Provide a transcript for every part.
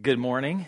Good morning.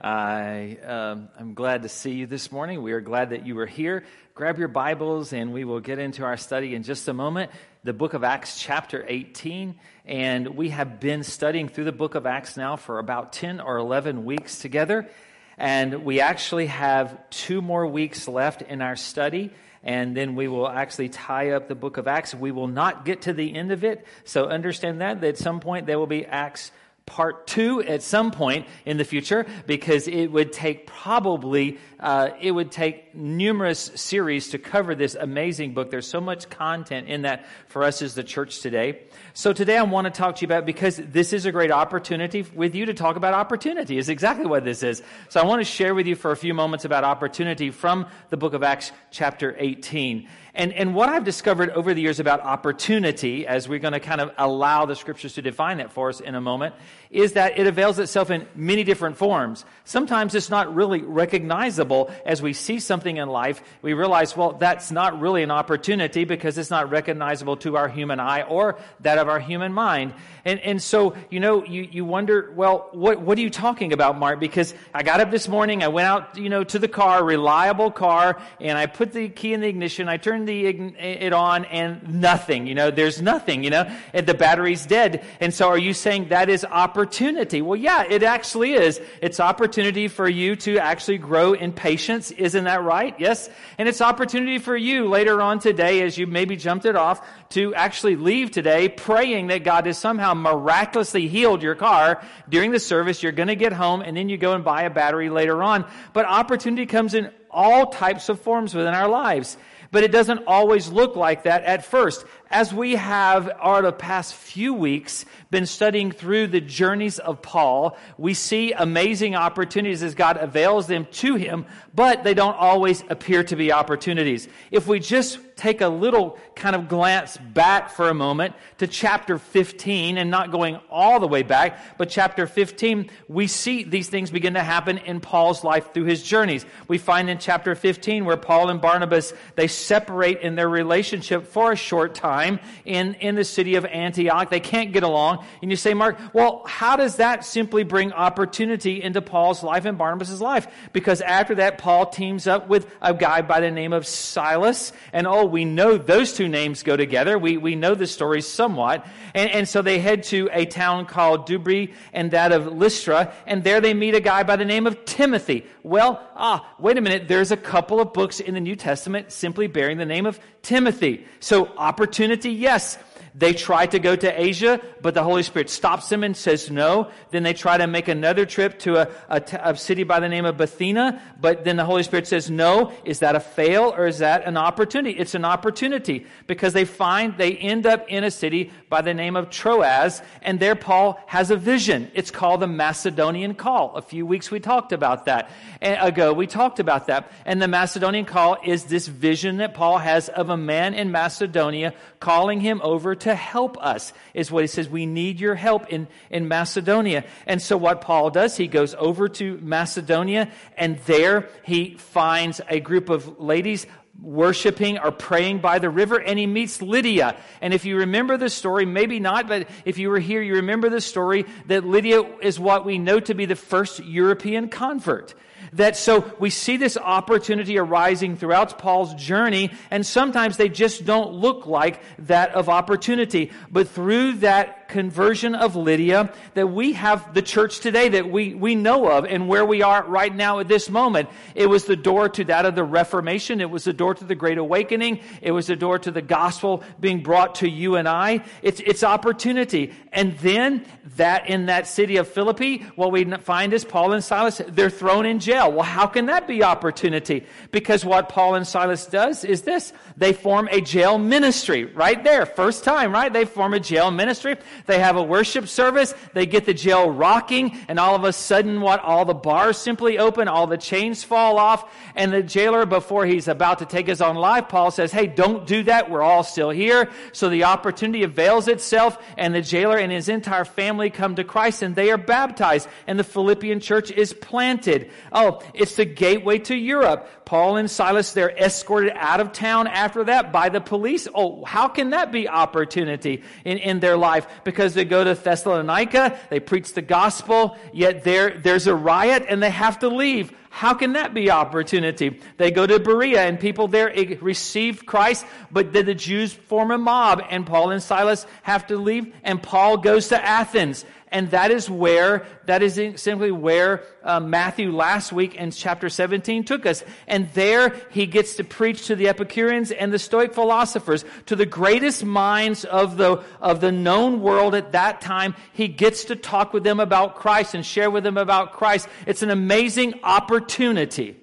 I, um, I'm glad to see you this morning. We are glad that you are here. Grab your Bibles and we will get into our study in just a moment. The book of Acts, chapter 18. And we have been studying through the book of Acts now for about 10 or 11 weeks together. And we actually have two more weeks left in our study and then we will actually tie up the book of Acts. We will not get to the end of it, so understand that, that at some point there will be Acts part two at some point in the future because it would take probably uh, it would take numerous series to cover this amazing book. There's so much content in that for us as the church today. So today i want to talk to you about because this is a great opportunity with you to talk about opportunity is exactly what this is. So i want to share with you for a few moments about opportunity from the book of acts chapter 18 and, and what I've discovered over the years about opportunity, as we're going to kind of allow the scriptures to define that for us in a moment, is that it avails itself in many different forms. Sometimes it's not really recognizable as we see something in life. We realize, well, that's not really an opportunity because it's not recognizable to our human eye or that of our human mind. And, and so, you know, you, you wonder, well, what, what are you talking about, Mark? Because I got up this morning, I went out, you know, to the car, reliable car, and I put the key in the ignition, I turned the, it on, and nothing, you know, there's nothing, you know, and the battery's dead. And so are you saying that is opportunity? Well, yeah, it actually is. It's opportunity for you to actually grow in patience. Isn't that right? Yes. And it's opportunity for you later on today as you maybe jumped it off to actually leave today praying that God has somehow miraculously healed your car during the service. You're going to get home and then you go and buy a battery later on. But opportunity comes in all types of forms within our lives. But it doesn't always look like that at first. As we have, over the past few weeks, been studying through the journeys of Paul, we see amazing opportunities as God avails them to him, but they don't always appear to be opportunities. If we just take a little kind of glance back for a moment to chapter 15 and not going all the way back, but chapter 15, we see these things begin to happen in Paul's life through his journeys. We find in chapter 15 where Paul and Barnabas, they separate in their relationship for a short time in, in the city of Antioch. They can't get along. And you say, Mark, well, how does that simply bring opportunity into Paul's life and Barnabas' life? Because after that, Paul teams up with a guy by the name of Silas. And oh, we know those two names go together. We, we know the story somewhat. And, and so they head to a town called Derbe and that of Lystra. And there they meet a guy by the name of Timothy. Well, ah, wait a minute. There's a couple of books in the New Testament simply bearing the name of Timothy. So opportunity, yes. They try to go to Asia, but the Holy Spirit stops them and says no. Then they try to make another trip to a, city by the name of Bithynia, but then the Holy Spirit says no. Is that a fail or is that an opportunity? It's an opportunity because they find they end up in a city by the name of Troas, and there Paul has a vision. It's called the Macedonian Call. A few weeks we talked about that ago. We talked about that. And the Macedonian Call is this vision that Paul has of a man in Macedonia calling him over to help us, is what he says. We need your help in, in Macedonia. And so what Paul does, he goes over to Macedonia, and there he finds a group of ladies worshiping or praying by the river and he meets Lydia. And if you remember the story, maybe not, but if you were here, you remember the story that Lydia is what we know to be the first European convert. That so we see this opportunity arising throughout Paul's journey, and sometimes they just don't look like that of opportunity. But through that conversion of Lydia, that we have the church today that we, we know of and where we are right now at this moment. It was the door to that of the Reformation. It was the door to the Great Awakening. It was the door to the gospel being brought to you and I. It's, it's opportunity. And then that in that city of Philippi, what we find is Paul and Silas, they're thrown in jail. Well, how can that be opportunity? Because what Paul and Silas does is this. They form a jail ministry right there. First time, right? They form a jail ministry. They have a worship service. They get the jail rocking and all of a sudden what? All the bars simply open. All the chains fall off. And the jailer, before he's about to take his own life, Paul says, Hey, don't do that. We're all still here. So the opportunity avails itself and the jailer and his entire family come to Christ and they are baptized and the Philippian church is planted. Oh, it's the gateway to Europe. Paul and Silas, they're escorted out of town after that by the police. Oh, how can that be opportunity in, in their life? Because they go to Thessalonica, they preach the gospel, yet there, there's a riot and they have to leave. How can that be opportunity? They go to Berea and people there receive Christ, but then the Jews form a mob and Paul and Silas have to leave and Paul goes to Athens. And that is where, that is simply where uh, Matthew last week in chapter 17 took us. And there he gets to preach to the Epicureans and the Stoic philosophers, to the greatest minds of the, of the known world at that time. He gets to talk with them about Christ and share with them about Christ. It's an amazing opportunity.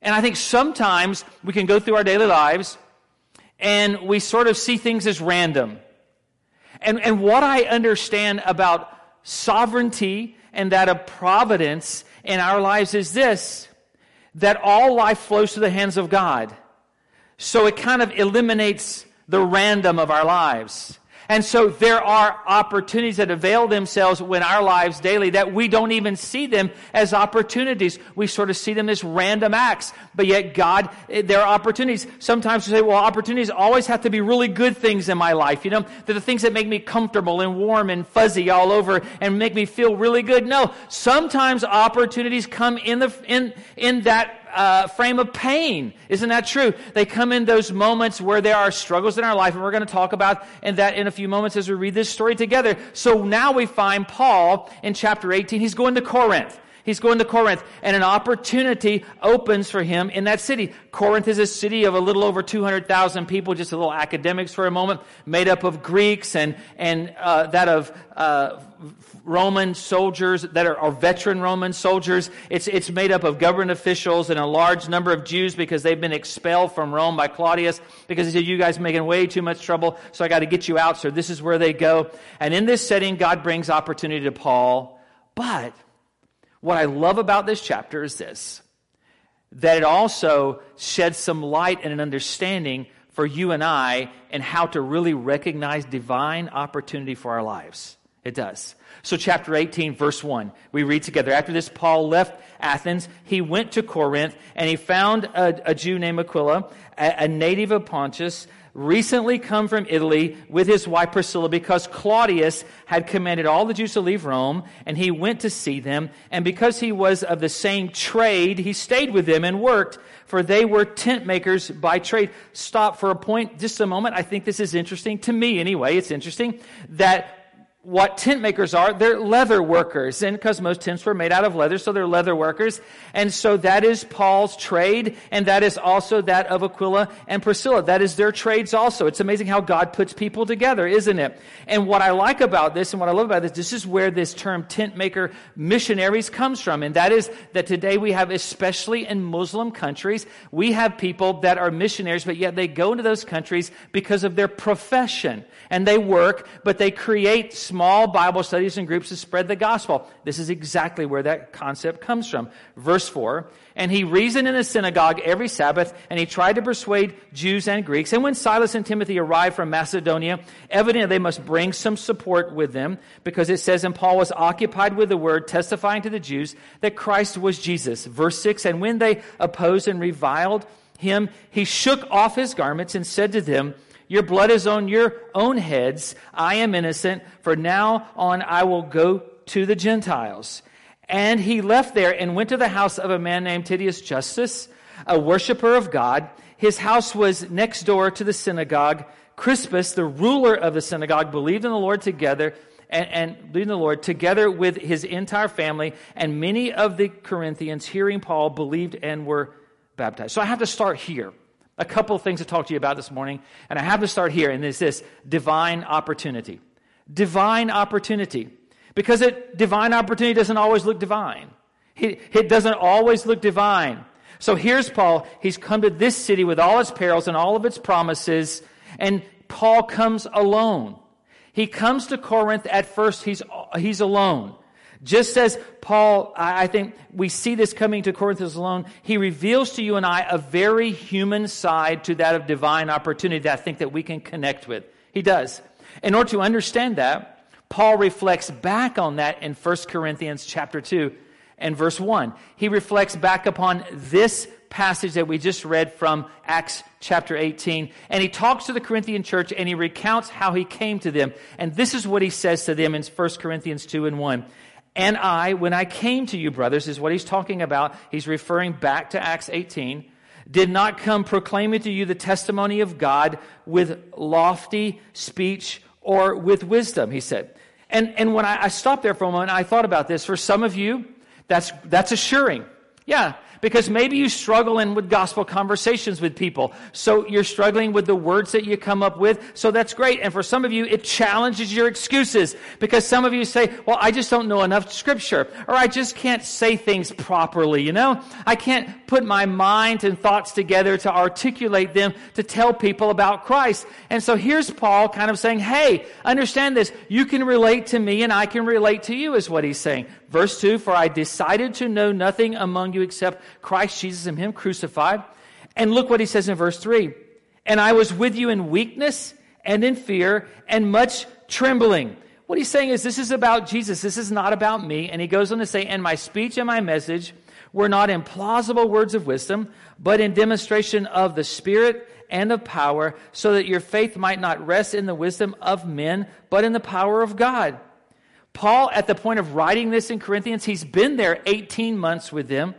And I think sometimes we can go through our daily lives and we sort of see things as random. And, and what I understand about sovereignty and that of providence in our lives is this that all life flows to the hands of God. So it kind of eliminates the random of our lives. And so there are opportunities that avail themselves in our lives daily that we don't even see them as opportunities. We sort of see them as random acts. But yet God, eh, there are opportunities. Sometimes we say, well, opportunities always have to be really good things in my life. You know, they're the things that make me comfortable and warm and fuzzy all over and make me feel really good. No, sometimes opportunities come in the, in, in that uh, frame of pain. Isn't that true? They come in those moments where there are struggles in our life, and we're going to talk about and that in a few moments as we read this story together. So now we find Paul in chapter 18. He's going to Corinth. He's going to Corinth, and an opportunity opens for him in that city. Corinth is a city of a little over 200,000 people, just a little academics for a moment, made up of Greeks and, and uh, that of uh, Roman soldiers that are, are, veteran Roman soldiers. It's, it's made up of government officials and a large number of Jews because they've been expelled from Rome by Claudius because he said, You guys are making way too much trouble, so I got to get you out. So this is where they go. And in this setting, God brings opportunity to Paul. But what I love about this chapter is this that it also sheds some light and an understanding for you and I and how to really recognize divine opportunity for our lives. It does. So, chapter 18, verse 1, we read together. After this, Paul left Athens. He went to Corinth and he found a, a Jew named Aquila, a, a native of Pontus recently come from Italy with his wife Priscilla because Claudius had commanded all the Jews to leave Rome, and he went to see them. And because he was of the same trade, he stayed with them and worked, for they were tent makers by trade. Stop for a point, just a moment. I think this is interesting to me anyway. It's interesting that what tent makers are. They're leather workers. And because most tents were made out of leather, so they're leather workers. And so that is Paul's trade, and that is also that of Aquila and Priscilla. That is their trades also. It's amazing how God puts people together, isn't it? And what I like about this and what I love about this, this is where this term tent maker missionaries comes from. And that is that today we have, especially in Muslim countries, we have people that are missionaries, but yet they go into those countries because of their profession. And they work, but they create small Bible studies and groups to spread the gospel. This is exactly where that concept comes from. Verse 4 And he reasoned in the synagogue every Sabbath, and he tried to persuade Jews and Greeks. And when Silas and Timothy arrived from Macedonia, evidently they must bring some support with them, because it says, And Paul was occupied with the word, testifying to the Jews that Christ was Jesus. Verse 6 And when they opposed and reviled him, he shook off his garments and said to them, your blood is on your own heads. I am innocent. For now on I will go to the Gentiles. And he left there and went to the house of a man named Titius Justus, a worshiper of God. His house was next door to the synagogue. Crispus, the ruler of the synagogue, believed in the Lord together and, and believed in the Lord together with his entire family. And many of the Corinthians, hearing Paul, believed and were baptized. So I have to start here a couple of things to talk to you about this morning, and I have to start here, and it's this divine opportunity. Divine opportunity. Because it, divine opportunity doesn't always look divine. It, it doesn't always look divine. So here's Paul. He's come to this city with all its perils and all of its promises, and Paul comes alone. He comes to Corinth at first, he's, he's alone. Just as Paul, I think we see this coming to Corinthians alone, he reveals to you and I a very human side to that of divine opportunity that I think that we can connect with. He does. In order to understand that, Paul reflects back on that in 1 Corinthians chapter 2. and verse 1. He reflects back upon this passage that we just read from Acts chapter 18. And he talks to the Corinthian church and he recounts how he came to them. And this is what he says to them in 1 Corinthians 2 and 1. And I, when I came to you, brothers, is what he's talking about. He's referring back to Acts 18. Did not come proclaiming to you the testimony of God with lofty speech or with wisdom, he said. And, and when I, I stopped there for a moment, I thought about this. For some of you, that's, that's assuring. Yeah, because maybe you struggle in with gospel conversations with people. So you're struggling with the words that you come up with. So that's great. And for some of you, it challenges your excuses because some of you say, well, I just don't know enough scripture or I just can't say things properly. You know, I can't put my mind and thoughts together to articulate them to tell people about Christ. And so here's Paul kind of saying, hey, understand this. You can relate to me and I can relate to you is what he's saying. Verse 2 For I decided to know nothing among you except Christ Jesus and Him crucified. And look what he says in verse 3 And I was with you in weakness and in fear and much trembling. What he's saying is, this is about Jesus. This is not about me. And he goes on to say, And my speech and my message were not in plausible words of wisdom, but in demonstration of the Spirit and of power, so that your faith might not rest in the wisdom of men, but in the power of God. Paul, at the point of writing this in Corinthians, he's been there 18 months with them.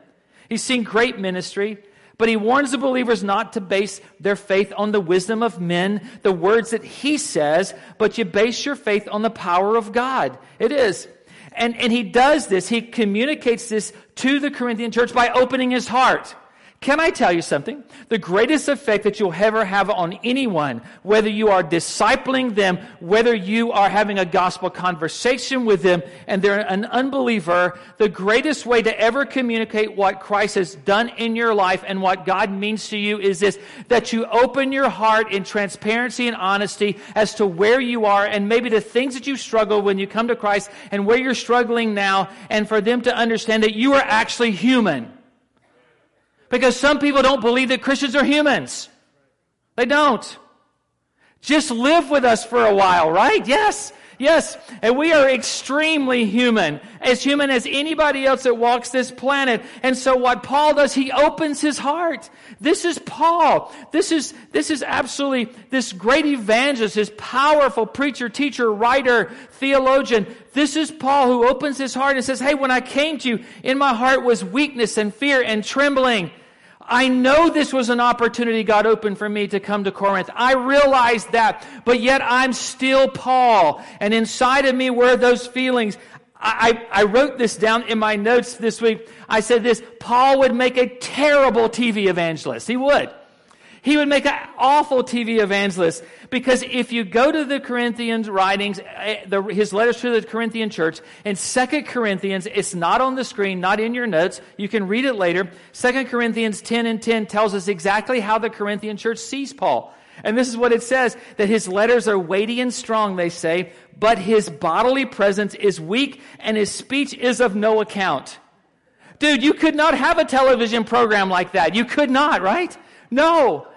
He's seen great ministry, but he warns the believers not to base their faith on the wisdom of men, the words that he says, but you base your faith on the power of God. It is. And, and he does this, he communicates this to the Corinthian church by opening his heart. Can I tell you something? The greatest effect that you'll ever have on anyone, whether you are discipling them, whether you are having a gospel conversation with them, and they're an unbeliever, the greatest way to ever communicate what Christ has done in your life and what God means to you is this, that you open your heart in transparency and honesty as to where you are and maybe the things that you struggle when you come to Christ and where you're struggling now, and for them to understand that you are actually human because some people don't believe that Christians are humans. They don't. Just live with us for a while, right? Yes. Yes, and we are extremely human, as human as anybody else that walks this planet. And so what Paul does, he opens his heart. This is Paul. This is, this is absolutely this great evangelist, this powerful preacher, teacher, writer, theologian. This is Paul who opens his heart and says, Hey, when I came to you, in my heart was weakness and fear and trembling. I know this was an opportunity God opened for me to come to Corinth. I realize that, but yet I'm still Paul. And inside of me were those feelings. I, I, wrote this down in my notes this week. I said this, Paul would make a terrible TV evangelist. He would. He would make an awful TV evangelist because if you go to the Corinthians writings, eh, his letters to the Corinthian church, in Second Corinthians, it's not on the screen, not in your notes. You can read it later. Second Corinthians 10 and 10 tells us exactly how the Corinthian church sees Paul. And this is what it says, that his letters are weighty and strong, they say, but his bodily presence is weak and his speech is of no account. Dude, you could not have a television program like that. You could not, right? No.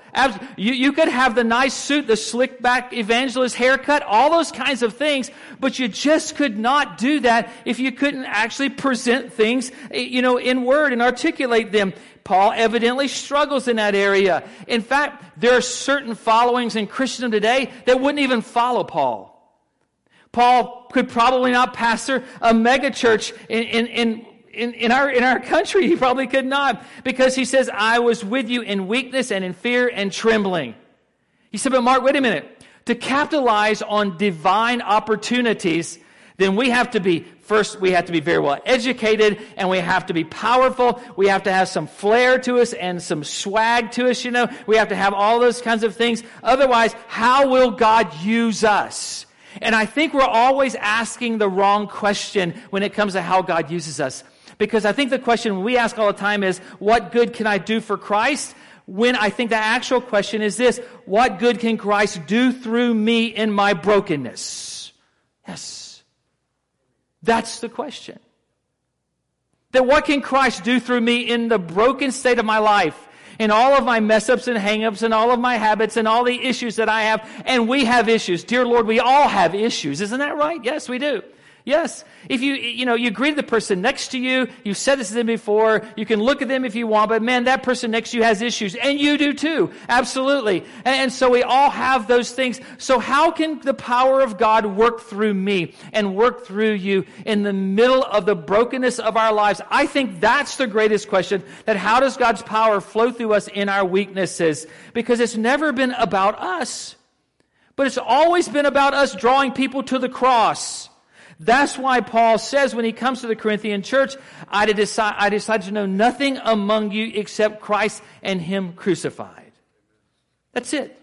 You, you could have the nice suit, the slick back evangelist haircut, all those kinds of things, but you just could not do that if you couldn't actually present things, eh, you know, in word and articulate them. Paul evidently struggles in that area. In fact, there are certain followings in Christendom today that wouldn't even follow Paul. Paul could probably not pastor a megachurch in, in, in in, in, our, in our country, he probably could not because he says, I was with you in weakness and in fear and trembling. He said, but Mark, wait a minute. To capitalize on divine opportunities, then we have to be, first, we have to be very well educated and we have to be powerful. We have to have some flair to us and some swag to us, you know. We have to have all those kinds of things. Otherwise, how will God use us? And I think we're always asking the wrong question when it comes to how God uses us. Because I think the question we ask all the time is, what good can I do for Christ? When I think the actual question is this, what good can Christ do through me in my brokenness? Yes. That's the question. That what can Christ do through me in the broken state of my life? in all of my mess ups and hang ups and all of my habits and all the issues that I have. And we have issues. Dear Lord, we all have issues. Isn't that right? Yes, we do. Yes. If you, you know, you greet the person next to you, you've said this to them before, you can look at them if you want, but man, that person next to you has issues, and you do too. Absolutely. And, and so we all have those things. So how can the power of God work through me and work through you in the middle of the brokenness of our lives? I think that's the greatest question, that how does God's power flow through us in our weaknesses? Because it's never been about us, but it's always been about us drawing people to the cross. That's why Paul says when he comes to the Corinthian church, I, decide, I decided to know nothing among you except Christ and Him crucified. That's it.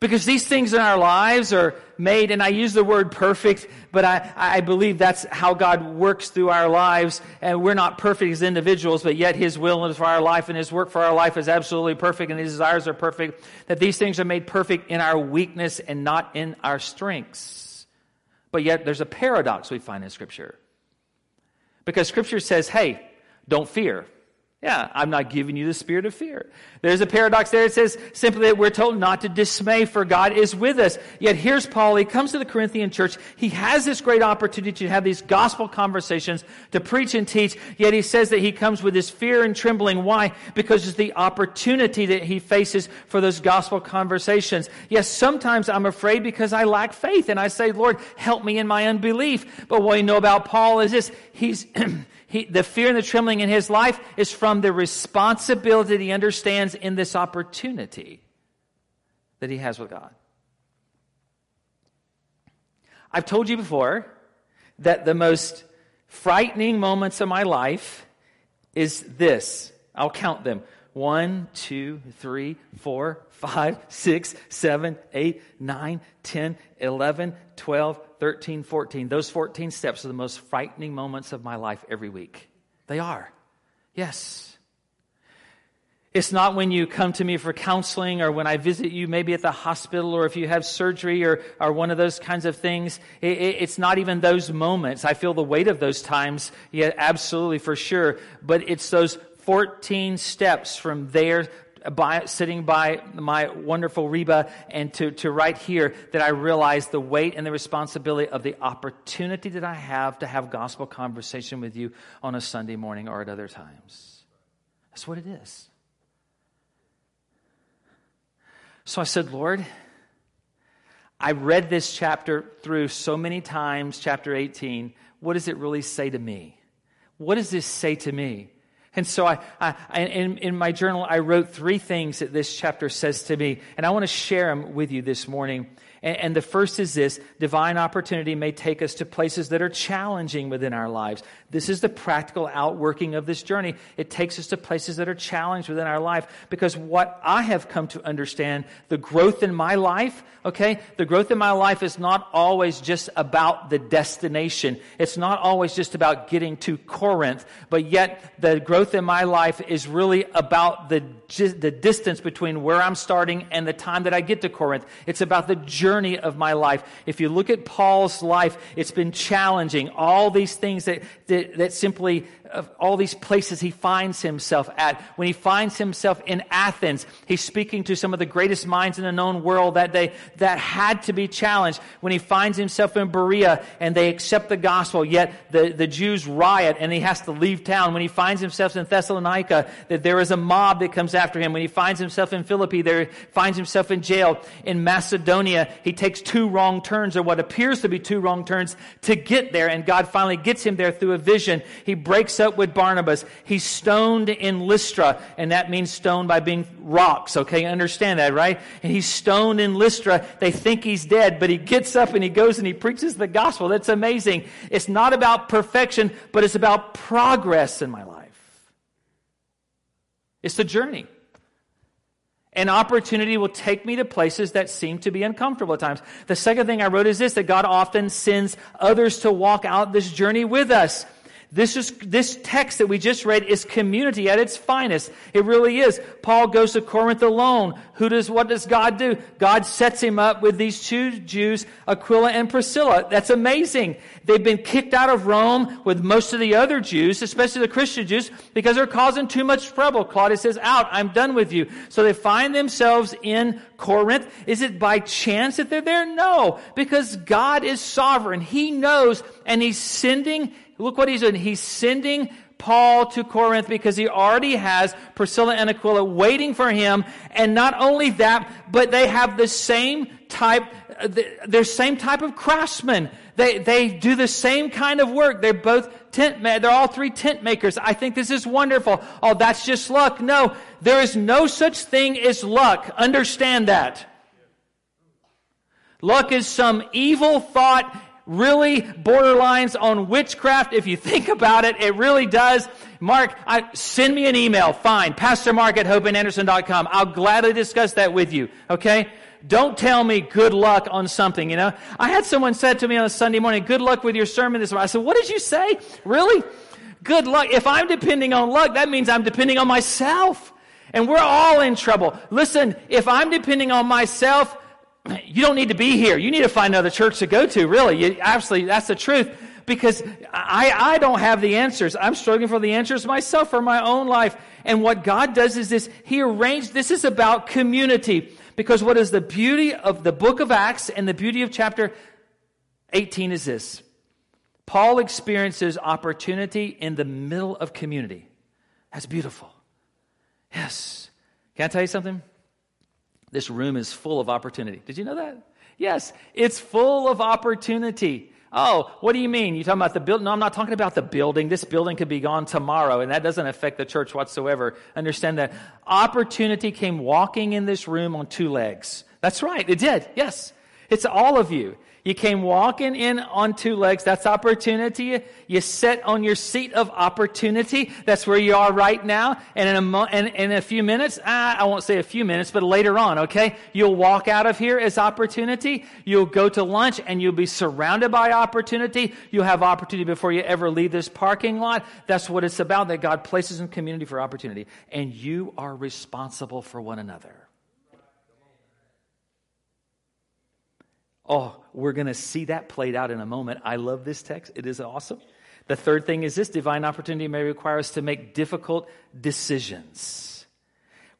Because these things in our lives are made, and I use the word perfect, but I, I believe that's how God works through our lives. And we're not perfect as individuals, but yet His will for our life and His work for our life is absolutely perfect and His desires are perfect. That these things are made perfect in our weakness and not in our strengths. But yet there's a paradox we find in Scripture. Because Scripture says, hey, don't fear. Yeah, I'm not giving you the spirit of fear. There's a paradox there. It says simply that we're told not to dismay, for God is with us. Yet here's Paul. He comes to the Corinthian church. He has this great opportunity to have these gospel conversations, to preach and teach. Yet he says that he comes with this fear and trembling. Why? Because it's the opportunity that he faces for those gospel conversations. Yes, sometimes I'm afraid because I lack faith, and I say, Lord, help me in my unbelief. But what we know about Paul is this: he's he, the fear and the trembling in his life is from the responsibility he understands in this opportunity that he has with God. I've told you before that the most frightening moments of my life is this. I'll count them. One, two, three, four, five, six, seven, eight, nine, ten, eleven, twelve, 13, 14. Those 14 steps are the most frightening moments of my life every week. They are. Yes. It's not when you come to me for counseling or when I visit you maybe at the hospital or if you have surgery or, or one of those kinds of things. It, it, it's not even those moments. I feel the weight of those times, yeah, absolutely for sure. But it's those 14 steps from there by, sitting by my wonderful Reba and to, to right here that I realized the weight and the responsibility of the opportunity that I have to have gospel conversation with you on a Sunday morning or at other times. That's what it is. So I said, Lord, I read this chapter through so many times, chapter 18. What does it really say to me? What does this say to me? And so I, I in, in, my journal, I wrote three things that this chapter says to me, and I want to share them with you this morning. And, the first is this divine opportunity may take us to places that are challenging within our lives. This is the practical outworking of this journey. It takes us to places that are challenged within our life because what I have come to understand, the growth in my life, okay, the growth in my life is not always just about the destination. It's not always just about getting to Corinth, but yet the growth in my life is really about the, the distance between where I'm starting and the time that I get to Corinth. It's about the journey of my life. If you look at Paul's life, it's been challenging. All these things that that, that simply of all these places he finds himself at. When he finds himself in Athens, he's speaking to some of the greatest minds in the known world that day that had to be challenged. When he finds himself in Berea and they accept the gospel, yet the, the Jews riot and he has to leave town. When he finds himself in Thessalonica, that there is a mob that comes after him. When he finds himself in Philippi, there finds himself in jail. In Macedonia, he takes two wrong turns or what appears to be two wrong turns to get there and God finally gets him there through a vision. He breaks up with Barnabas. He's stoned in Lystra, and that means stoned by being rocks, okay? Understand that, right? And he's stoned in Lystra. They think he's dead, but he gets up and he goes and he preaches the gospel. That's amazing. It's not about perfection, but it's about progress in my life. It's the journey. An opportunity will take me to places that seem to be uncomfortable at times. The second thing I wrote is this that God often sends others to walk out this journey with us. This is, this text that we just read is community at its finest. It really is. Paul goes to Corinth alone. Who does, what does God do? God sets him up with these two Jews, Aquila and Priscilla. That's amazing. They've been kicked out of Rome with most of the other Jews, especially the Christian Jews, because they're causing too much trouble. Claudius says, out, I'm done with you. So they find themselves in Corinth. Is it by chance that they're there? No, because God is sovereign. He knows and he's sending Look what he's doing. He's sending Paul to Corinth because he already has Priscilla and Aquila waiting for him. And not only that, but they have the same type, uh, their same type of craftsmen. They, they do the same kind of work. They're both tent, they're all three tent makers. I think this is wonderful. Oh, that's just luck. No, there is no such thing as luck. Understand that. Luck is some evil thought really borderlines on witchcraft. If you think about it, it really does. Mark, I, send me an email. Fine. Pastor Mark at hopeandanderson.com. I'll gladly discuss that with you. Okay? Don't tell me good luck on something, you know? I had someone said to me on a Sunday morning, good luck with your sermon this morning. I said, what did you say? Really? Good luck. If I'm depending on luck, that means I'm depending on myself. And we're all in trouble. Listen, if I'm depending on myself, you don't need to be here. You need to find another church to go to, really. You, absolutely, that's the truth. Because I, I don't have the answers. I'm struggling for the answers myself for my own life. And what God does is this, He arranged, this is about community. Because what is the beauty of the book of Acts and the beauty of chapter 18 is this. Paul experiences opportunity in the middle of community. That's beautiful. Yes. Can I tell you something? This room is full of opportunity. Did you know that? Yes, it's full of opportunity. Oh, what do you mean? You talking about the building? No, I'm not talking about the building. This building could be gone tomorrow, and that doesn't affect the church whatsoever. Understand that opportunity came walking in this room on two legs. That's right, it did. Yes, it's all of you. You came walking in on two legs. That's opportunity. You sit on your seat of opportunity. That's where you are right now. And in a, mo- and in a few minutes, ah, I won't say a few minutes, but later on, okay? You'll walk out of here as opportunity. You'll go to lunch and you'll be surrounded by opportunity. You'll have opportunity before you ever leave this parking lot. That's what it's about, that God places in community for opportunity. And you are responsible for one another. Oh, we're going to see that played out in a moment. I love this text. It is awesome. The third thing is this divine opportunity may require us to make difficult decisions.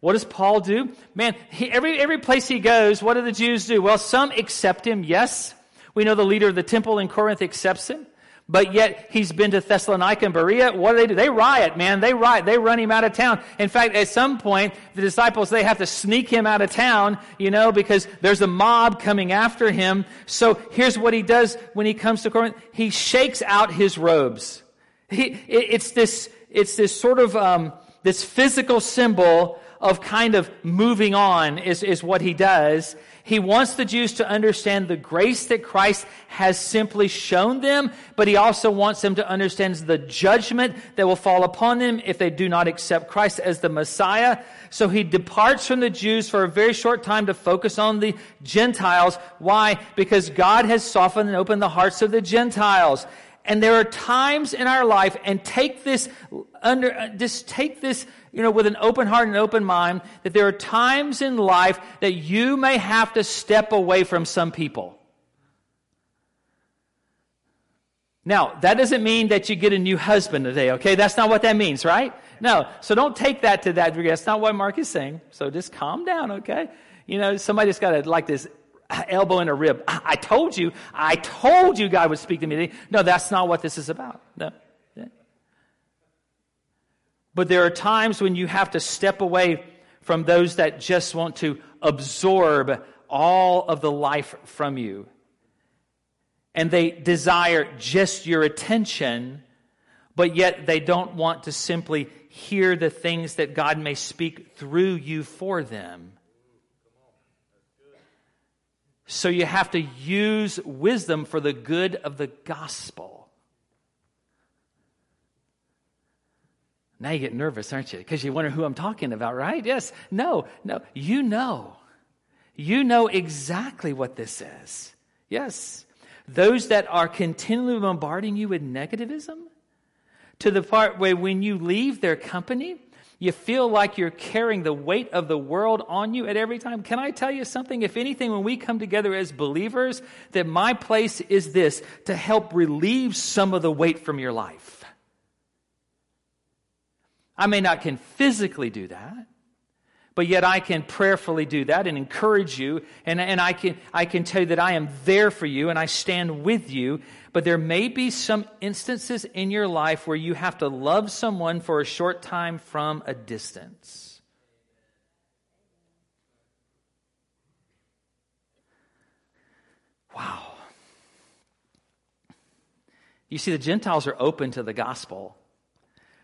What does Paul do? Man, he, every, every place he goes, what do the Jews do? Well, some accept him, yes. We know the leader of the temple in Corinth accepts him. But yet he's been to Thessalonica and Berea. What do they do? They riot, man. They riot. They run him out of town. In fact, at some point, the disciples, they have to sneak him out of town, you know, because there's a mob coming after him. So here's what he does when he comes to Corinth. He shakes out his robes. He, it's this, it's this sort of, um, this physical symbol of kind of moving on is, is what he does. He wants the Jews to understand the grace that Christ has simply shown them, but he also wants them to understand the judgment that will fall upon them if they do not accept Christ as the Messiah. So he departs from the Jews for a very short time to focus on the Gentiles. Why? Because God has softened and opened the hearts of the Gentiles. And there are times in our life, and take this under, uh, just take this you know, with an open heart and open mind that there are times in life that you may have to step away from some people. Now, that doesn't mean that you get a new husband today, okay? That's not what that means, right? No. So don't take that to that degree. That's not what Mark is saying. So just calm down, okay? You know, somebody just got to like this elbow in a rib. I told you, I told you God would speak to me today. No, that's not what this is about. No. But there are times when you have to step away from those that just want to absorb all of the life from you. And they desire just your attention, but yet they don't want to simply hear the things that God may speak through you for them. So you have to use wisdom for the good of the gospel. Now you get nervous, aren't you? Because you wonder who I'm talking about, right? Yes. No, no. You know. You know exactly what this is. Yes. Those that are continually bombarding you with negativism, to the part where when you leave their company, you feel like you're carrying the weight of the world on you at every time. Can I tell you something? If anything, when we come together as believers, that my place is this to help relieve some of the weight from your life. I may not can physically do that, but yet I can prayerfully do that and encourage you, and, and I, can, I can tell you that I am there for you and I stand with you. But there may be some instances in your life where you have to love someone for a short time from a distance. Wow. You see, the Gentiles are open to the gospel.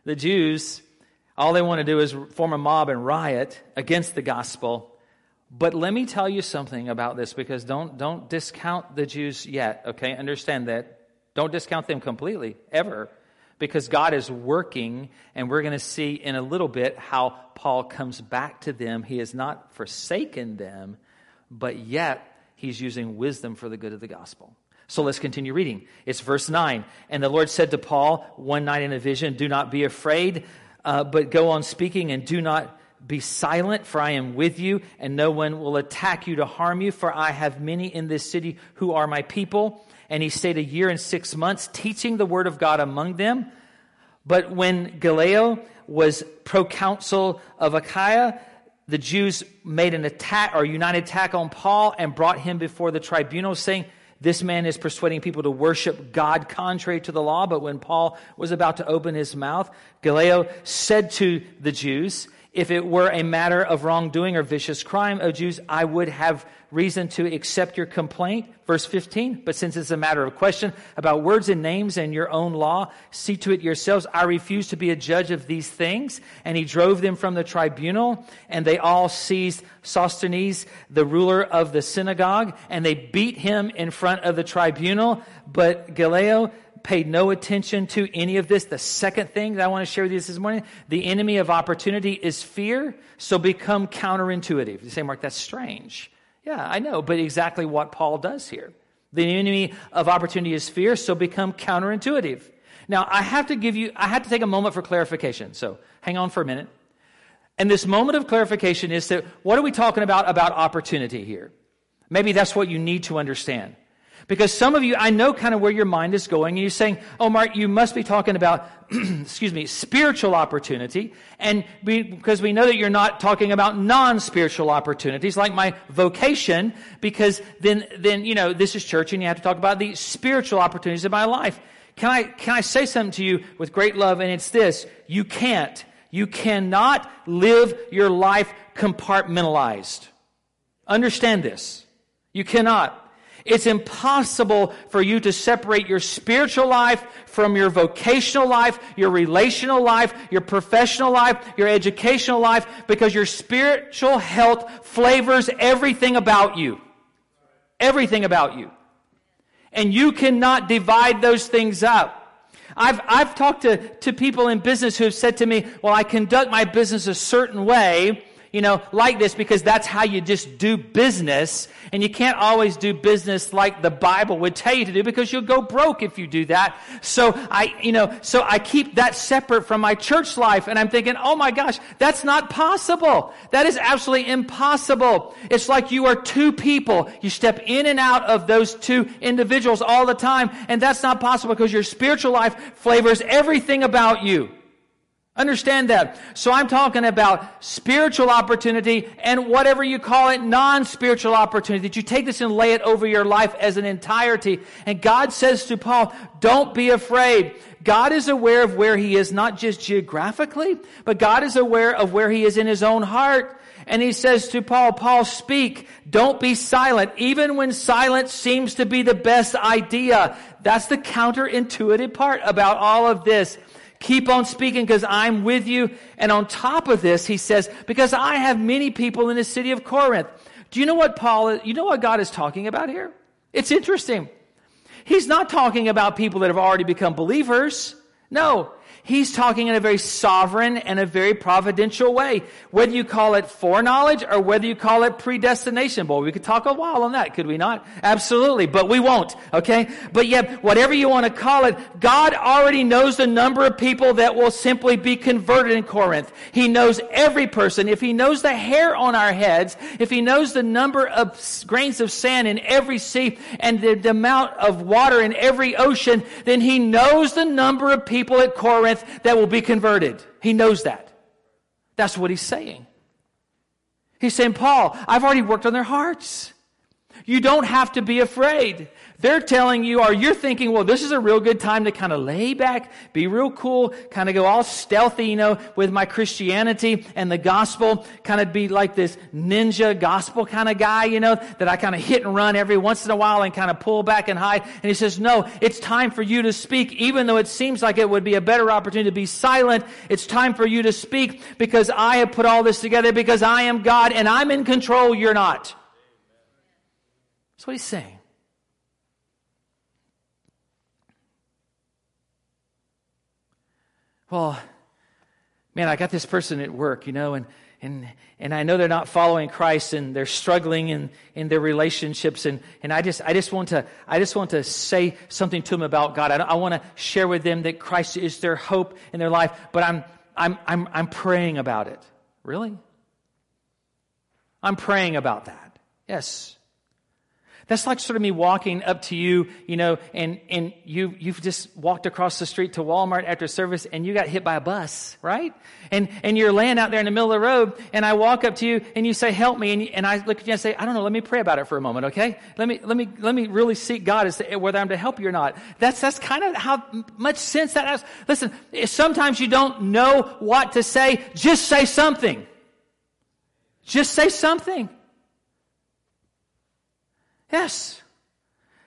The Jews all they want to do is form a mob and riot against the gospel. But let me tell you something about this because don't, don't discount the Jews yet, okay? Understand that. Don't discount them completely, ever. Because God is working, and we're going to see in a little bit how Paul comes back to them. He has not forsaken them, but yet he's using wisdom for the good of the gospel. So let's continue reading. It's verse 9. And the Lord said to Paul one night in a vision, Do not be afraid uh, but go on speaking and do not be silent, for I am with you, and no one will attack you to harm you, for I have many in this city who are my people. And he stayed a year and six months teaching the word of God among them. But when Gallio was proconsul of Achaia, the Jews made an attack or united attack on Paul and brought him before the tribunal, saying, this man is persuading people to worship God contrary to the law. But when Paul was about to open his mouth, Gallio said to the Jews, if it were a matter of wrongdoing or vicious crime, O Jews, I would have reason to accept your complaint. Verse 15. But since it's a matter of question about words and names and your own law, see to it yourselves. I refuse to be a judge of these things. And he drove them from the tribunal, and they all seized Sosthenes, the ruler of the synagogue, and they beat him in front of the tribunal. But Gallio paid no attention to any of this. The second thing that I want to share with you this morning, the enemy of opportunity is fear, so become counterintuitive. You say, Mark, that's strange. Yeah, I know, but exactly what Paul does here. The enemy of opportunity is fear, so become counterintuitive. Now, I have to give you, I have to take a moment for clarification. So hang on for a minute. And this moment of clarification is that what are we talking about about opportunity here? Maybe that's what you need to understand. Because some of you, I know kind of where your mind is going, and you're saying, oh, Mark, you must be talking about, excuse me, spiritual opportunity. And we, because we know that you're not talking about non-spiritual opportunities, like my vocation, because then, then, you know, this is church and you have to talk about the spiritual opportunities of my life. Can I, can I say something to you with great love? And it's this. You can't. You cannot live your life compartmentalized. Understand this. You cannot. It's impossible for you to separate your spiritual life from your vocational life, your relational life, your professional life, your educational life, because your spiritual health flavors everything about you. Everything about you. And you cannot divide those things up. I've, I've talked to, to people in business who have said to me, well, I conduct my business a certain way you know, like this because that's how you just do business. And you can't always do business like the Bible would tell you to do because you'll go broke if you do that. So I, you know, so I keep that separate from my church life. And I'm thinking, oh my gosh, that's not possible. That is absolutely impossible. It's like you are two people. You step in and out of those two individuals all the time. And that's not possible because your spiritual life flavors everything about you. Understand that. So I'm talking about spiritual opportunity and whatever you call it, non-spiritual opportunity. That you take this and lay it over your life as an entirety. And God says to Paul, don't be afraid. God is aware of where he is, not just geographically, but God is aware of where he is in his own heart. And he says to Paul, Paul, speak. Don't be silent, even when silence seems to be the best idea. That's the counterintuitive part about all of this. Keep on speaking because I'm with you. And on top of this, he says, because I have many people in the city of Corinth. Do you know what Paul, you know what God is talking about here? It's interesting. He's not talking about people that have already become believers. No. He's talking in a very sovereign and a very providential way. Whether you call it foreknowledge or whether you call it predestination. Boy, we could talk a while on that, could we not? Absolutely, but we won't, okay? But yet, whatever you want to call it, God already knows the number of people that will simply be converted in Corinth. He knows every person. If He knows the hair on our heads, if He knows the number of grains of sand in every sea and the, the amount of water in every ocean, then He knows the number of people at Corinth that will be converted. He knows that. That's what he's saying. He's saying, Paul, I've already worked on their hearts. You don't have to be afraid. They're telling you, or you're thinking, well, this is a real good time to kind of lay back, be real cool, kind of go all stealthy, you know, with my Christianity and the gospel, kind of be like this ninja gospel kind of guy, you know, that I kind of hit and run every once in a while and kind of pull back and hide. And he says, no, it's time for you to speak, even though it seems like it would be a better opportunity to be silent. It's time for you to speak because I have put all this together because I am God and I'm in control. You're not. That's what he's saying. well, man, I got this person at work, you know, and, and, and I know they're not following Christ and they're struggling in, in their relationships. And, and I just, I just want to, I just want to say something to them about God. I, I want to share with them that Christ is their hope in their life, but I'm, I'm, I'm, I'm praying about it. Really? I'm praying about that. Yes. That's like sort of me walking up to you, you know, and, and you, you've just walked across the street to Walmart after service and you got hit by a bus, right? And, and you're laying out there in the middle of the road and I walk up to you and you say, help me. And, and I look at you and say, I don't know, let me pray about it for a moment, okay? Let me, let me, let me really seek God as to whether I'm to help you or not. That's, that's kind of how much sense that has. Listen, eh, sometimes you don't know what to say. Just say something. Just say something. Yes.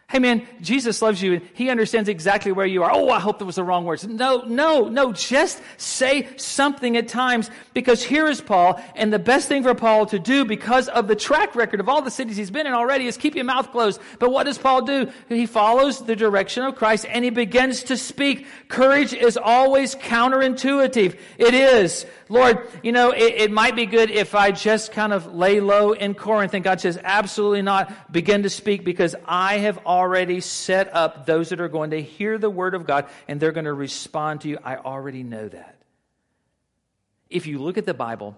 Hey man, Jesus loves you and he understands exactly where you are. Oh, I hope that was the wrong words. No, no, no. Just say something at times because here is Paul and the best thing for Paul to do because of the track record of all the cities he's been in already is keep your mouth closed. But what does Paul do? He follows the direction of Christ and he begins to speak. Courage is always counterintuitive. It is. Lord, you know, it, it, might be good if I just kind of lay low in Corinth. And God says, absolutely not. Begin to speak because I have already set up those that are going to hear the word of God and they're going to respond to you. I already know that. If you look at the Bible,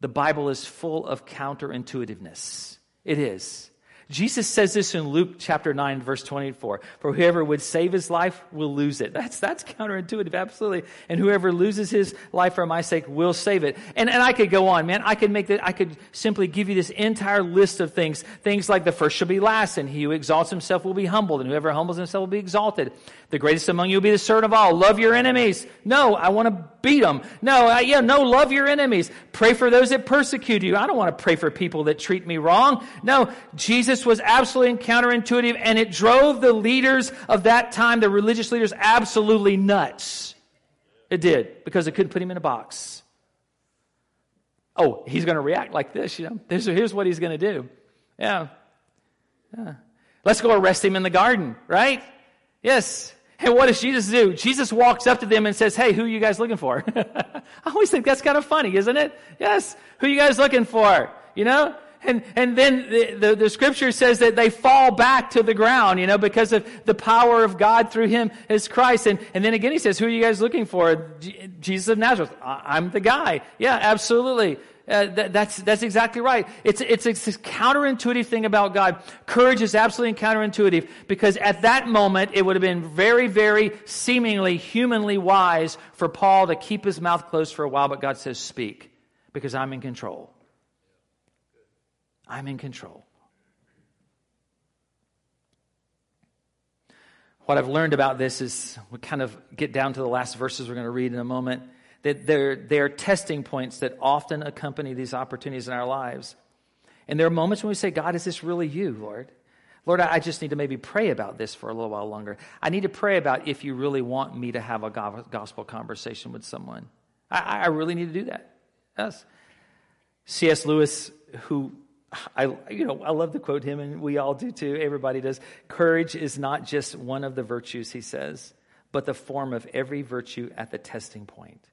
the Bible is full of counterintuitiveness. It is. Jesus says this in Luke chapter 9, verse 24. For whoever would save his life will lose it. That's, that's counterintuitive, absolutely. And whoever loses his life for my sake will save it. And, and I could go on, man. I could make that, I could simply give you this entire list of things. Things like the first shall be last, and he who exalts himself will be humbled, and whoever humbles himself will be exalted. The greatest among you will be the servant of all. Love your enemies. No, I want to beat them. No, uh, yeah, no, love your enemies. Pray for those that persecute you. I don't want to pray for people that treat me wrong. No, Jesus was absolutely counterintuitive and it drove the leaders of that time, the religious leaders, absolutely nuts. It did because it couldn't put him in a box. Oh, he's going to react like this, you know. Here's, here's what he's going to do. Yeah. yeah. Let's go arrest him in the garden, right? Yes. And what does Jesus do? Jesus walks up to them and says, Hey, who are you guys looking for? I always think that's kind of funny, isn't it? Yes. Who are you guys looking for? You know? And, and then the, the, the, scripture says that they fall back to the ground, you know, because of the power of God through him as Christ. And, and then again, he says, who are you guys looking for? Jesus of Nazareth. I'm the guy. Yeah, absolutely. Uh, that, that's, that's exactly right. It's, it's, it's this counterintuitive thing about God. Courage is absolutely counterintuitive because at that moment it would have been very, very seemingly humanly wise for Paul to keep his mouth closed for a while, but God says, speak because I'm in control. I'm in control. What I've learned about this is we kind of get down to the last verses we're going to read in a moment that they're, they're testing points that often accompany these opportunities in our lives. And there are moments when we say, God, is this really you, Lord? Lord, I just need to maybe pray about this for a little while longer. I need to pray about if you really want me to have a gospel conversation with someone. I, I really need to do that. Yes. C.S. Lewis, who I, you know, I love to quote him, and we all do too. Everybody does. Courage is not just one of the virtues, he says, but the form of every virtue at the testing point.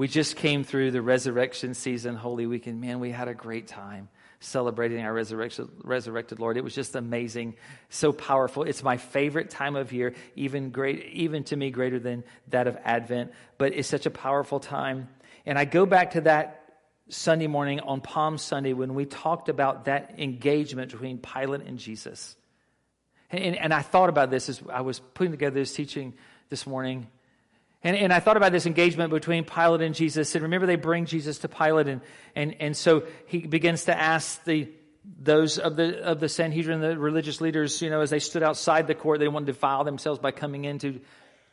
We just came through the resurrection season, Holy Weekend. Man, we had a great time celebrating our resurrection, resurrected Lord. It was just amazing, so powerful. It's my favorite time of year, even great, even to me greater than that of Advent. But it's such a powerful time. And I go back to that Sunday morning on Palm Sunday when we talked about that engagement between Pilate and Jesus. And, and I thought about this as I was putting together this teaching this morning. And, and I thought about this engagement between Pilate and Jesus. And remember, they bring Jesus to Pilate. And, and, and so he begins to ask the, those of the, of the Sanhedrin, the religious leaders, you know, as they stood outside the court, they wanted to defile themselves by coming into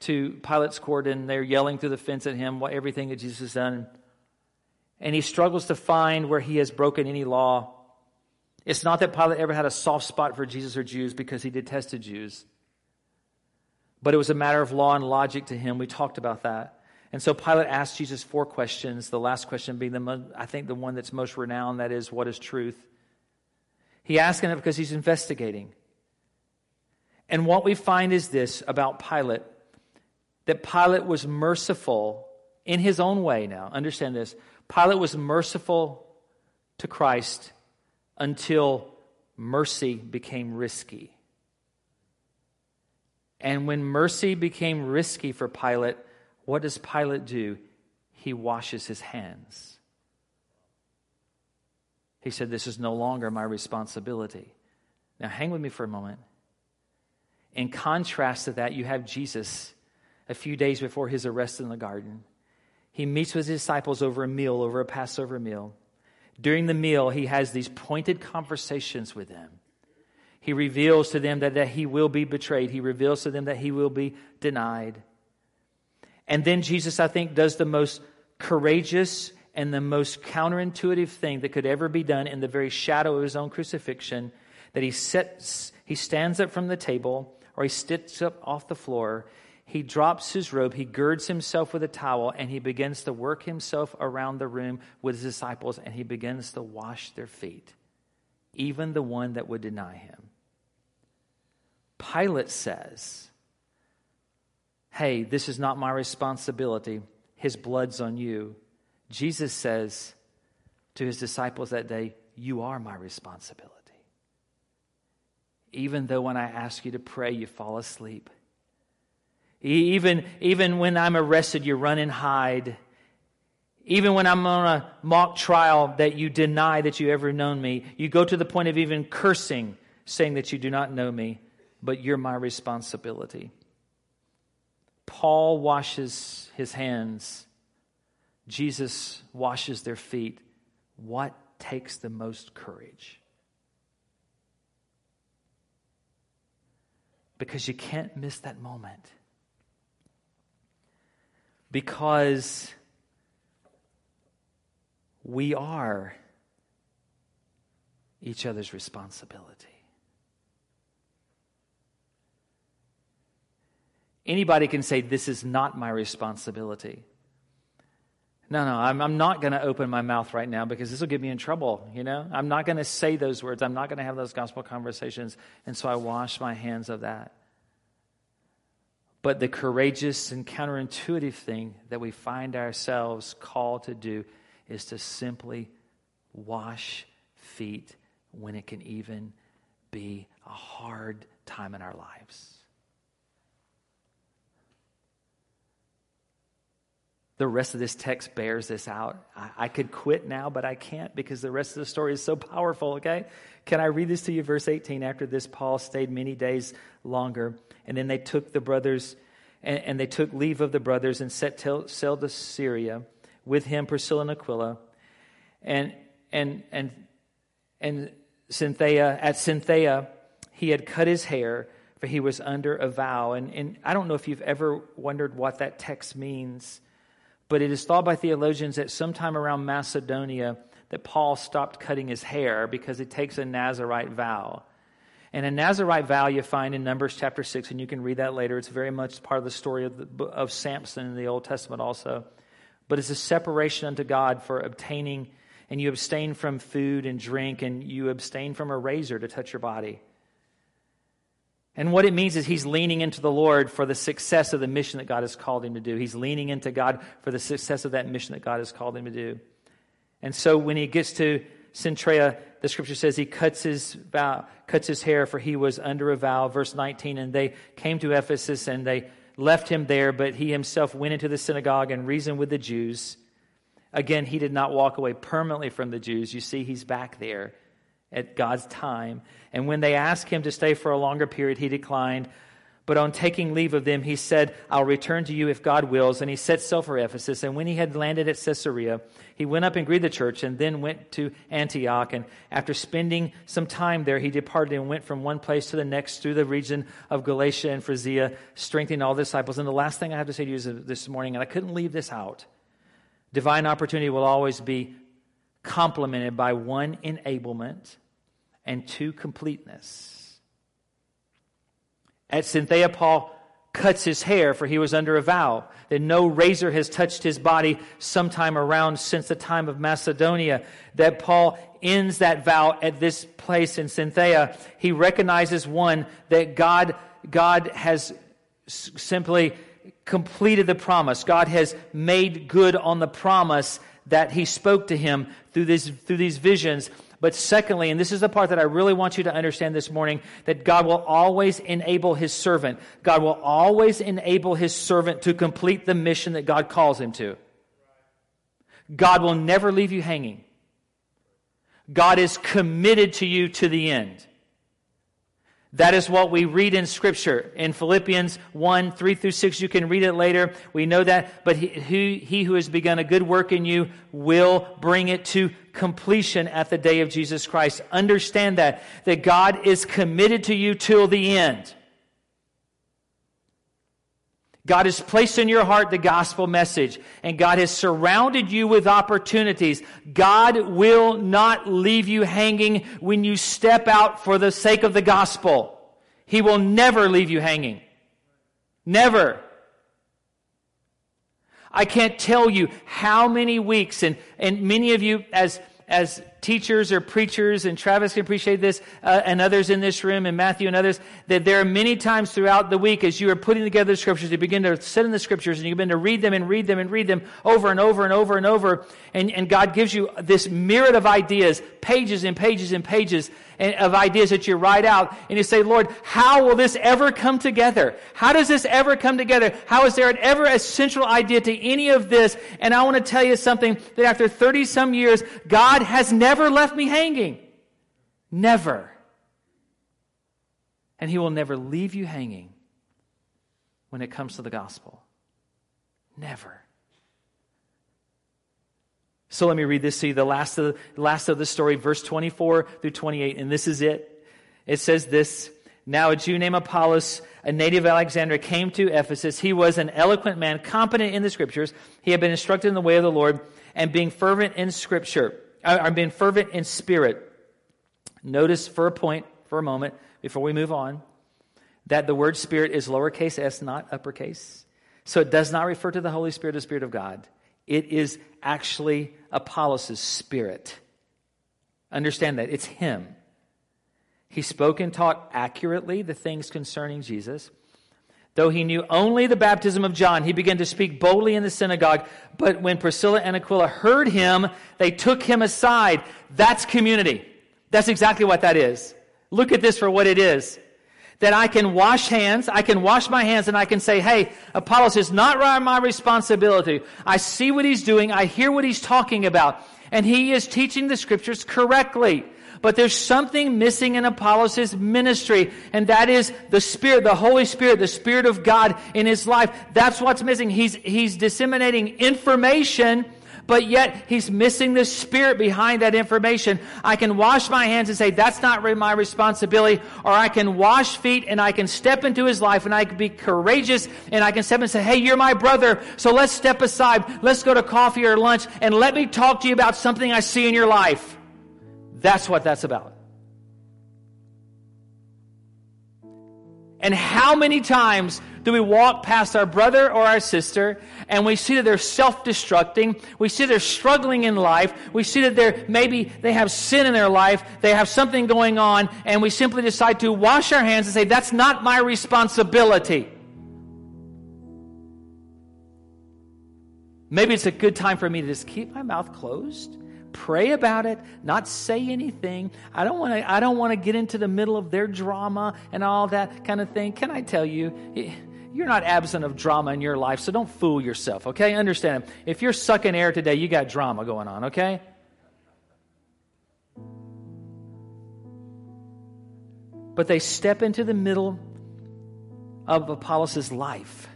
to Pilate's court and they're yelling through the fence at him what everything that Jesus has done. And he struggles to find where he has broken any law. It's not that Pilate ever had a soft spot for Jesus or Jews because he detested Jews but it was a matter of law and logic to him. We talked about that. And so Pilate asked Jesus four questions, the last question being, the, I think, the one that's most renowned that is, what is truth? He asked him because he's investigating. And what we find is this about Pilate that Pilate was merciful in his own way now. Understand this. Pilate was merciful to Christ until mercy became risky. And when mercy became risky for Pilate, what does Pilate do? He washes his hands. He said, This is no longer my responsibility. Now, hang with me for a moment. In contrast to that, you have Jesus a few days before his arrest in the garden. He meets with his disciples over a meal, over a Passover meal. During the meal, he has these pointed conversations with them. He reveals to them that, that he will be betrayed. He reveals to them that he will be denied. And then Jesus, I think, does the most courageous and the most counterintuitive thing that could ever be done in the very shadow of his own crucifixion that he sets he stands up from the table or he sits up off the floor he drops his robe he girds himself with a towel and he begins to work himself around the room with his disciples and he begins to wash their feet even the one that would deny him Pilate says, Hey, this is not my responsibility. His blood's on you. Jesus says to his disciples that day, You are my responsibility. Even though when I ask you to pray, you fall asleep. Even, even when I'm arrested, you run and hide. Even when I'm on a mock trial that you deny that you ever known me, you go to the point of even cursing, saying that you do not know me but you're my responsibility. Paul washes his hands, Jesus washes their feet. What takes the most courage? Because you can't miss that moment. Because we are each other's responsibility. Anybody can say, This is not my responsibility. No, no, I'm, I'm not going to open my mouth right now because this will get me in trouble, you know? I'm not going to say those words. I'm not going to have those gospel conversations. And so I wash my hands of that. But the courageous and counterintuitive thing that we find ourselves called to do is to simply wash feet when it can even be a hard time in our lives. The rest of this text bears this out. I, I, could quit now, but I can't because the rest of the story is so powerful, okay? Can I read this to you? Verse 18 After this, Paul stayed many days longer, and then they took the brothers, and, they took leave of the brothers and set sail to Syria with him, Priscilla and Aquila. And, and, and, and Cenchreae, at Cenchreae, he had cut his hair, for he was under a vow. And, and I don't know if you've ever wondered what that text means. But it is thought by theologians that sometime around Macedonia that Paul stopped cutting his hair because it takes a Nazarite vow. And a Nazarite vow you find in Numbers chapter 6, and you can read that later. It's very much part of the story of, the, of Samson in the Old Testament also. But it's a separation unto God for obtaining and you abstain from food and drink, and you abstain from a razor to touch your body. And what it means is he's leaning into the Lord for the success of the mission that God has called him to do. He's leaning into God for the success of that mission that God has called him to do. And so when he gets to Cenchreae, the scripture says he cuts his vow, cuts his hair for he was under a vow. Verse 19, and they came to Ephesus and they left him there, but he himself went into the synagogue and reasoned with the Jews. Again, he did not walk away permanently from the Jews. You see, he's back there at God's time. And when they asked him to stay for a longer period, he declined. But on taking leave of them, he said, I'll return to you if God wills. And he set sail for Ephesus. And when he had landed at Caesarea, he went up and greeted the church and then went to Antioch. And after spending some time there, he departed and went from one place to the next through the region of Galatia and Phrygia, strengthening all the disciples. And the last thing I have to say to you is this morning, and I couldn't leave this out divine opportunity will always be complemented by one enablement and two completeness. At Cenchreae, Paul cuts his hair, for he was under a vow that no razor has touched his body sometime around since the time of Macedonia. That Paul ends that vow at this place in Cenchreae. He recognizes one that God, God has simply completed the promise. God has made good on the promise that he spoke to him through, this, through these visions. But secondly, and this is the part that I really want you to understand this morning, that God will always enable his servant. God will always enable his servant to complete the mission that God calls him to. God will never leave you hanging. God is committed to you to the end. That is what we read in Scripture. In Philippians 1 3 through 6, you can read it later. We know that. But he, he, he, who has begun a good work in you will bring it to completion at the day of Jesus Christ. Understand that, that God is committed to you till the end. God has placed in your heart the gospel message, and God has surrounded you with opportunities. God will not leave you hanging when you step out for the sake of the gospel. He will never leave you hanging. Never. I can't tell you how many weeks, and, and many of you, as, as teachers or preachers, and Travis can appreciate this, uh, and others in this room, and Matthew and others, that there are many times throughout the week as you are putting together the scriptures, you begin to sit in the scriptures and you begin to read them and read them and read them over and over and over and over, and, and God gives you this myriad of ideas, pages and pages and pages of ideas that you write out, and you say, Lord, how will this ever come together? How does this ever come together? How is there an ever essential idea to any of this? And I want to tell you something that after 30 some years, God has never never left me hanging. Never. And He will never leave you hanging when it comes to the gospel. Never. So let me read this to you, the last of the, last of the story, verse 24 through 28, and this is it. It says this Now a Jew named Apollos, a native of Alexandria, came to Ephesus. He was an eloquent man, competent in the scriptures. He had been instructed in the way of the Lord, and being fervent in scripture uh, I'm being fervent in spirit. Notice for a point, for a moment, before we move on, that the word spirit is lowercase s, not uppercase. So it does not refer to the Holy Spirit as Spirit of God. It is actually Apollos' spirit. Understand that. It's him. He spoke and taught accurately the things concerning Jesus. Though he knew only the baptism of John, he began to speak boldly in the synagogue. But when Priscilla and Aquila heard him, they took him aside. That's community. That's exactly what that is. Look at this for what it is. That I can wash hands, I can wash my hands, and I can say, hey, Apollos is not my responsibility. I see what he's doing, I hear what he's talking about, and he is teaching the scriptures correctly. But there's something missing in Apollos' ministry, and that is the Spirit, the Holy Spirit, the Spirit of God in his life. That's what's missing. He's, he's disseminating information, but yet he's missing the Spirit behind that information. I can wash my hands and say, that's not my responsibility, or I can wash feet and I can step into his life and I can be courageous and I can step and say, hey, you're my brother, so let's step aside. Let's go to coffee or lunch and let me talk to you about something I see in your life. That's what that's about. And how many times do we walk past our brother or our sister and we see that they're self-destructing. We see they're struggling in life. We see that they're, maybe they have sin in their life. They have something going on and we simply decide to wash our hands and say, that's not my responsibility. Maybe it's a good time for me to just keep my mouth closed, pray about it, not say anything. I don't want to I don't want to get into the middle of their drama and all that kind of thing. Can I tell you, you're not absent of drama in your life, so don't fool yourself, okay? Understand. If you're sucking air today, you got drama going on, okay? But they step into the middle of Apollos' life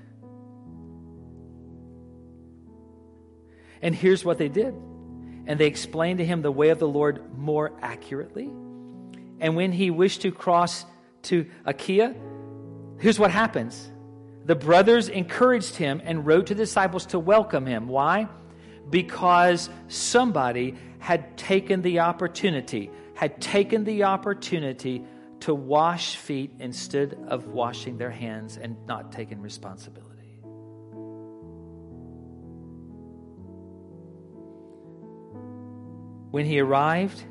And here's what they did. And they explained to him the way of the Lord more accurately. And when he wished to cross to Achaia, here's what happens. The brothers encouraged him and wrote to the disciples to welcome him. Why? Because somebody had taken the opportunity, had taken the opportunity to wash feet instead of washing their hands and not taking responsibility. When he arrived,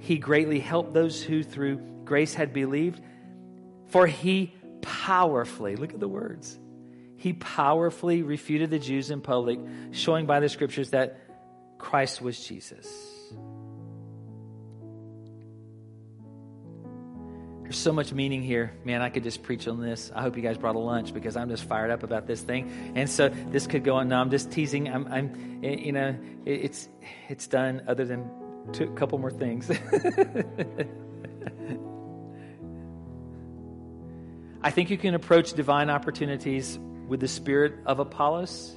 he greatly helped those who through grace had believed, for he powerfully, look at the words, he powerfully refuted the Jews in public, showing by the scriptures that Christ was Jesus. There's so much meaning here. Man, I could just preach on this. I hope you guys brought a lunch because I'm just fired up about this thing. And so this could go on. No, I'm just teasing. I'm, I'm eh, you know, it's it's done. Other than a couple more things. I think you can approach divine opportunities with the spirit of Apollos,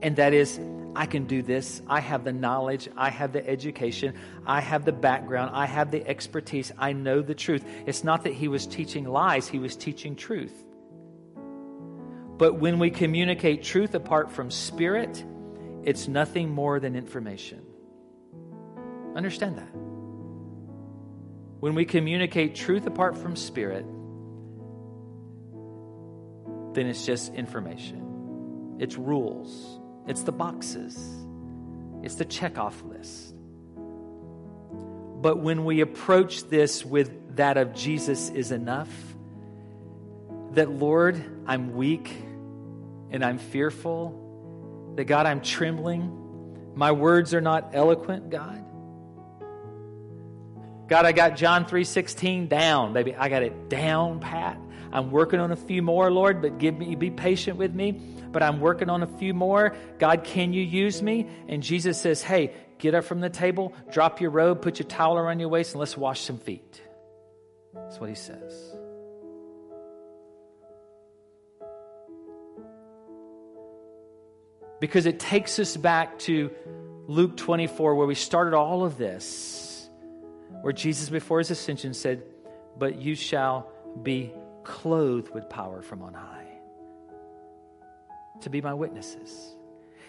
and that is I can do this. I have the knowledge. I have the education. I have the background. I have the expertise. I know the truth. It's not that he was teaching lies, he was teaching truth. But when we communicate truth apart from spirit, it's nothing more than information. Understand that. When we communicate truth apart from spirit, then it's just information, it's rules. It's the boxes, it's the checkoff list. But when we approach this with that of Jesus is enough, that Lord, I'm weak and I'm fearful, that God, I'm trembling, my words are not eloquent, God. God, I got John 3:16 down, baby. I got it down pat. I'm working on a few more, Lord, but give me be patient with me but I'm working on a few more. God, can you use me? And Jesus says, Hey, get up from the table, drop your robe, put your towel around your waist, and let's wash some feet. That's what he says. Because it takes us back to Luke 24, where we started all of this, where Jesus, before his ascension, said, But you shall be clothed with power from on high to be my witnesses.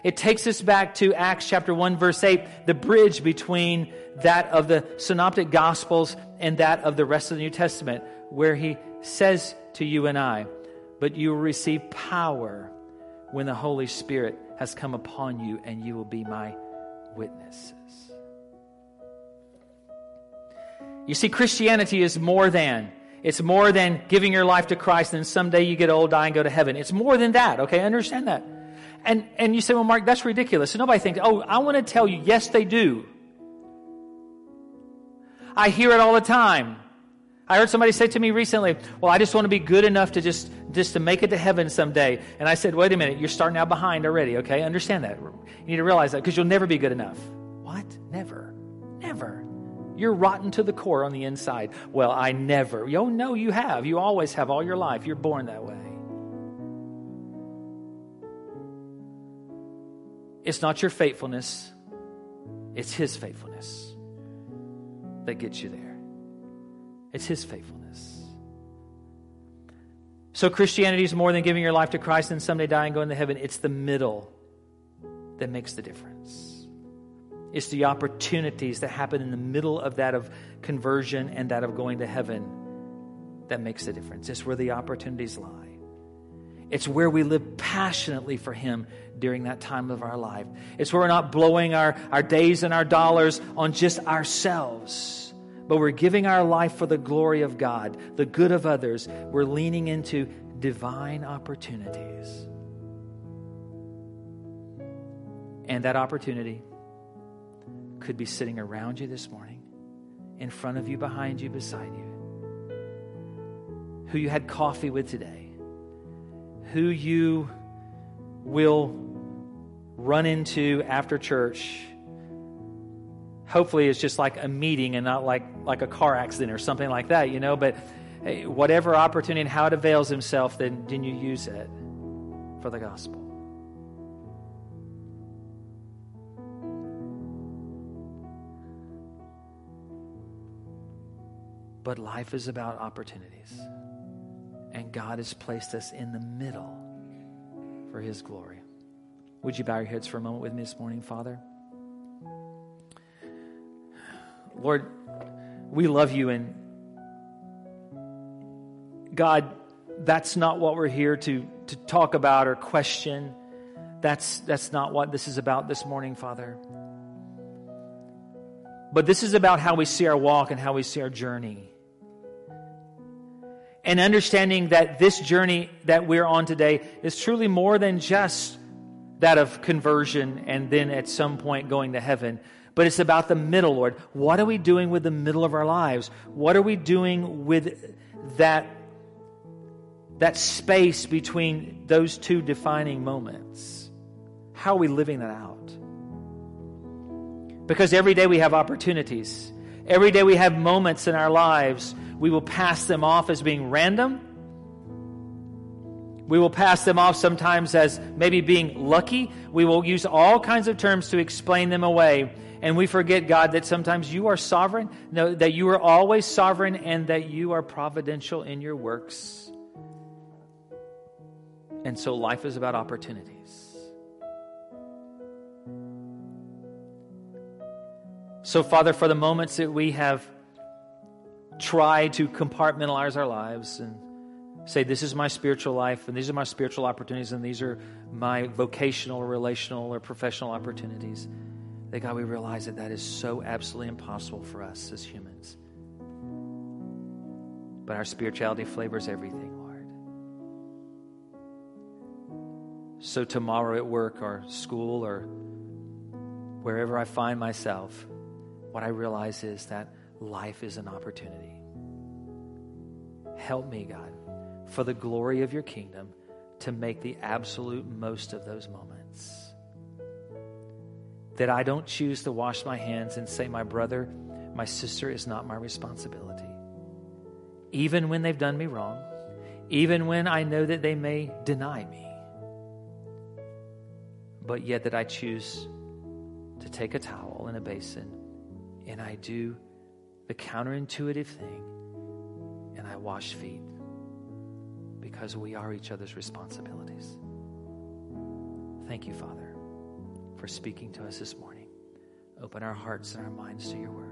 It takes us back to Acts chapter 1, verse 8, the bridge between that of the synoptic gospels and that of the rest of the New Testament, where he says to you and I, But you will receive power when the Holy Spirit has come upon you, and you will be my witnesses. You see, Christianity is more than it's more than giving your life to Christ and someday you get old, die, and go to heaven. It's more than that, okay? Understand that. And, and you say, well, Mark, that's ridiculous. So nobody thinks, oh, I want to tell you, yes, they do. I hear it all the time. I heard somebody say to me recently, well, I just want to be good enough to just, just to make it to heaven someday. And I said, wait a minute, you're starting out behind already, okay? Understand that. You need to realize that because you'll never be good enough. What? Never. Never. You're rotten to the core on the inside. Well, I never. Oh, no, you have. You always have all your life. You're born that way. It's not your faithfulness, it's His faithfulness that gets you there. It's His faithfulness. So, Christianity is more than giving your life to Christ and someday dying and going to heaven. It's the middle that makes the difference. It's the opportunities that happen in the middle of that of conversion and that of going to heaven that makes the difference. It's where the opportunities lie. It's where we live passionately for Him during that time of our life. It's where we're not blowing our, our days and our dollars on just ourselves, but we're giving our life for the glory of God, the good of others. We're leaning into divine opportunities. And that opportunity could be sitting around you this morning, in front of you, behind you, beside you. Who you had coffee with today, who you will run into after church. Hopefully, it's just like a meeting and not like, like a car accident or something like that, you know. But hey, whatever opportunity and how it avails himself, then, then you use it for the gospel. But life is about opportunities. And God has placed us in the middle for His glory. Would you bow your heads for a moment with me this morning, Father? Lord, we love you, and God, that's not what we're here to, to talk about or question. That's, that's not what this is about this morning, Father. But this is about how we see our walk and how we see our journey and understanding that this journey that we're on today is truly more than just that of conversion and then at some point going to heaven. But it's about the middle, Lord. What are we doing with the middle of our lives? What are we doing with that, that space between those two defining moments? How are we living that out? Because every day we have opportunities. Every day we have moments in our lives we will pass them off as being random. We will pass them off sometimes as maybe being lucky. We will use all kinds of terms to explain them away. And we forget, God, that sometimes you are sovereign, no, that you are always sovereign, and that you are providential in your works. And so life is about opportunities. So, Father, for the moments that we have tried to compartmentalize our lives and say, This is my spiritual life, and these are my spiritual opportunities, and these are my vocational or relational or professional opportunities. That God, we realize that that is so absolutely impossible for us as humans. But our spirituality flavors everything, Lord. So tomorrow at work or school or wherever I find myself, what I realize is that life is an opportunity. Help me, God, for the glory of your kingdom, to make the absolute most of those moments. That I don't choose to wash my hands and say, My brother, my sister is not my responsibility. Even when they've done me wrong, even when I know that they may deny me, but yet that I choose to take a towel and a basin and I do the counterintuitive thing and I wash feet because we are each other's responsibilities. Thank you, Father, for speaking to us this morning. Open our hearts and our minds to your word.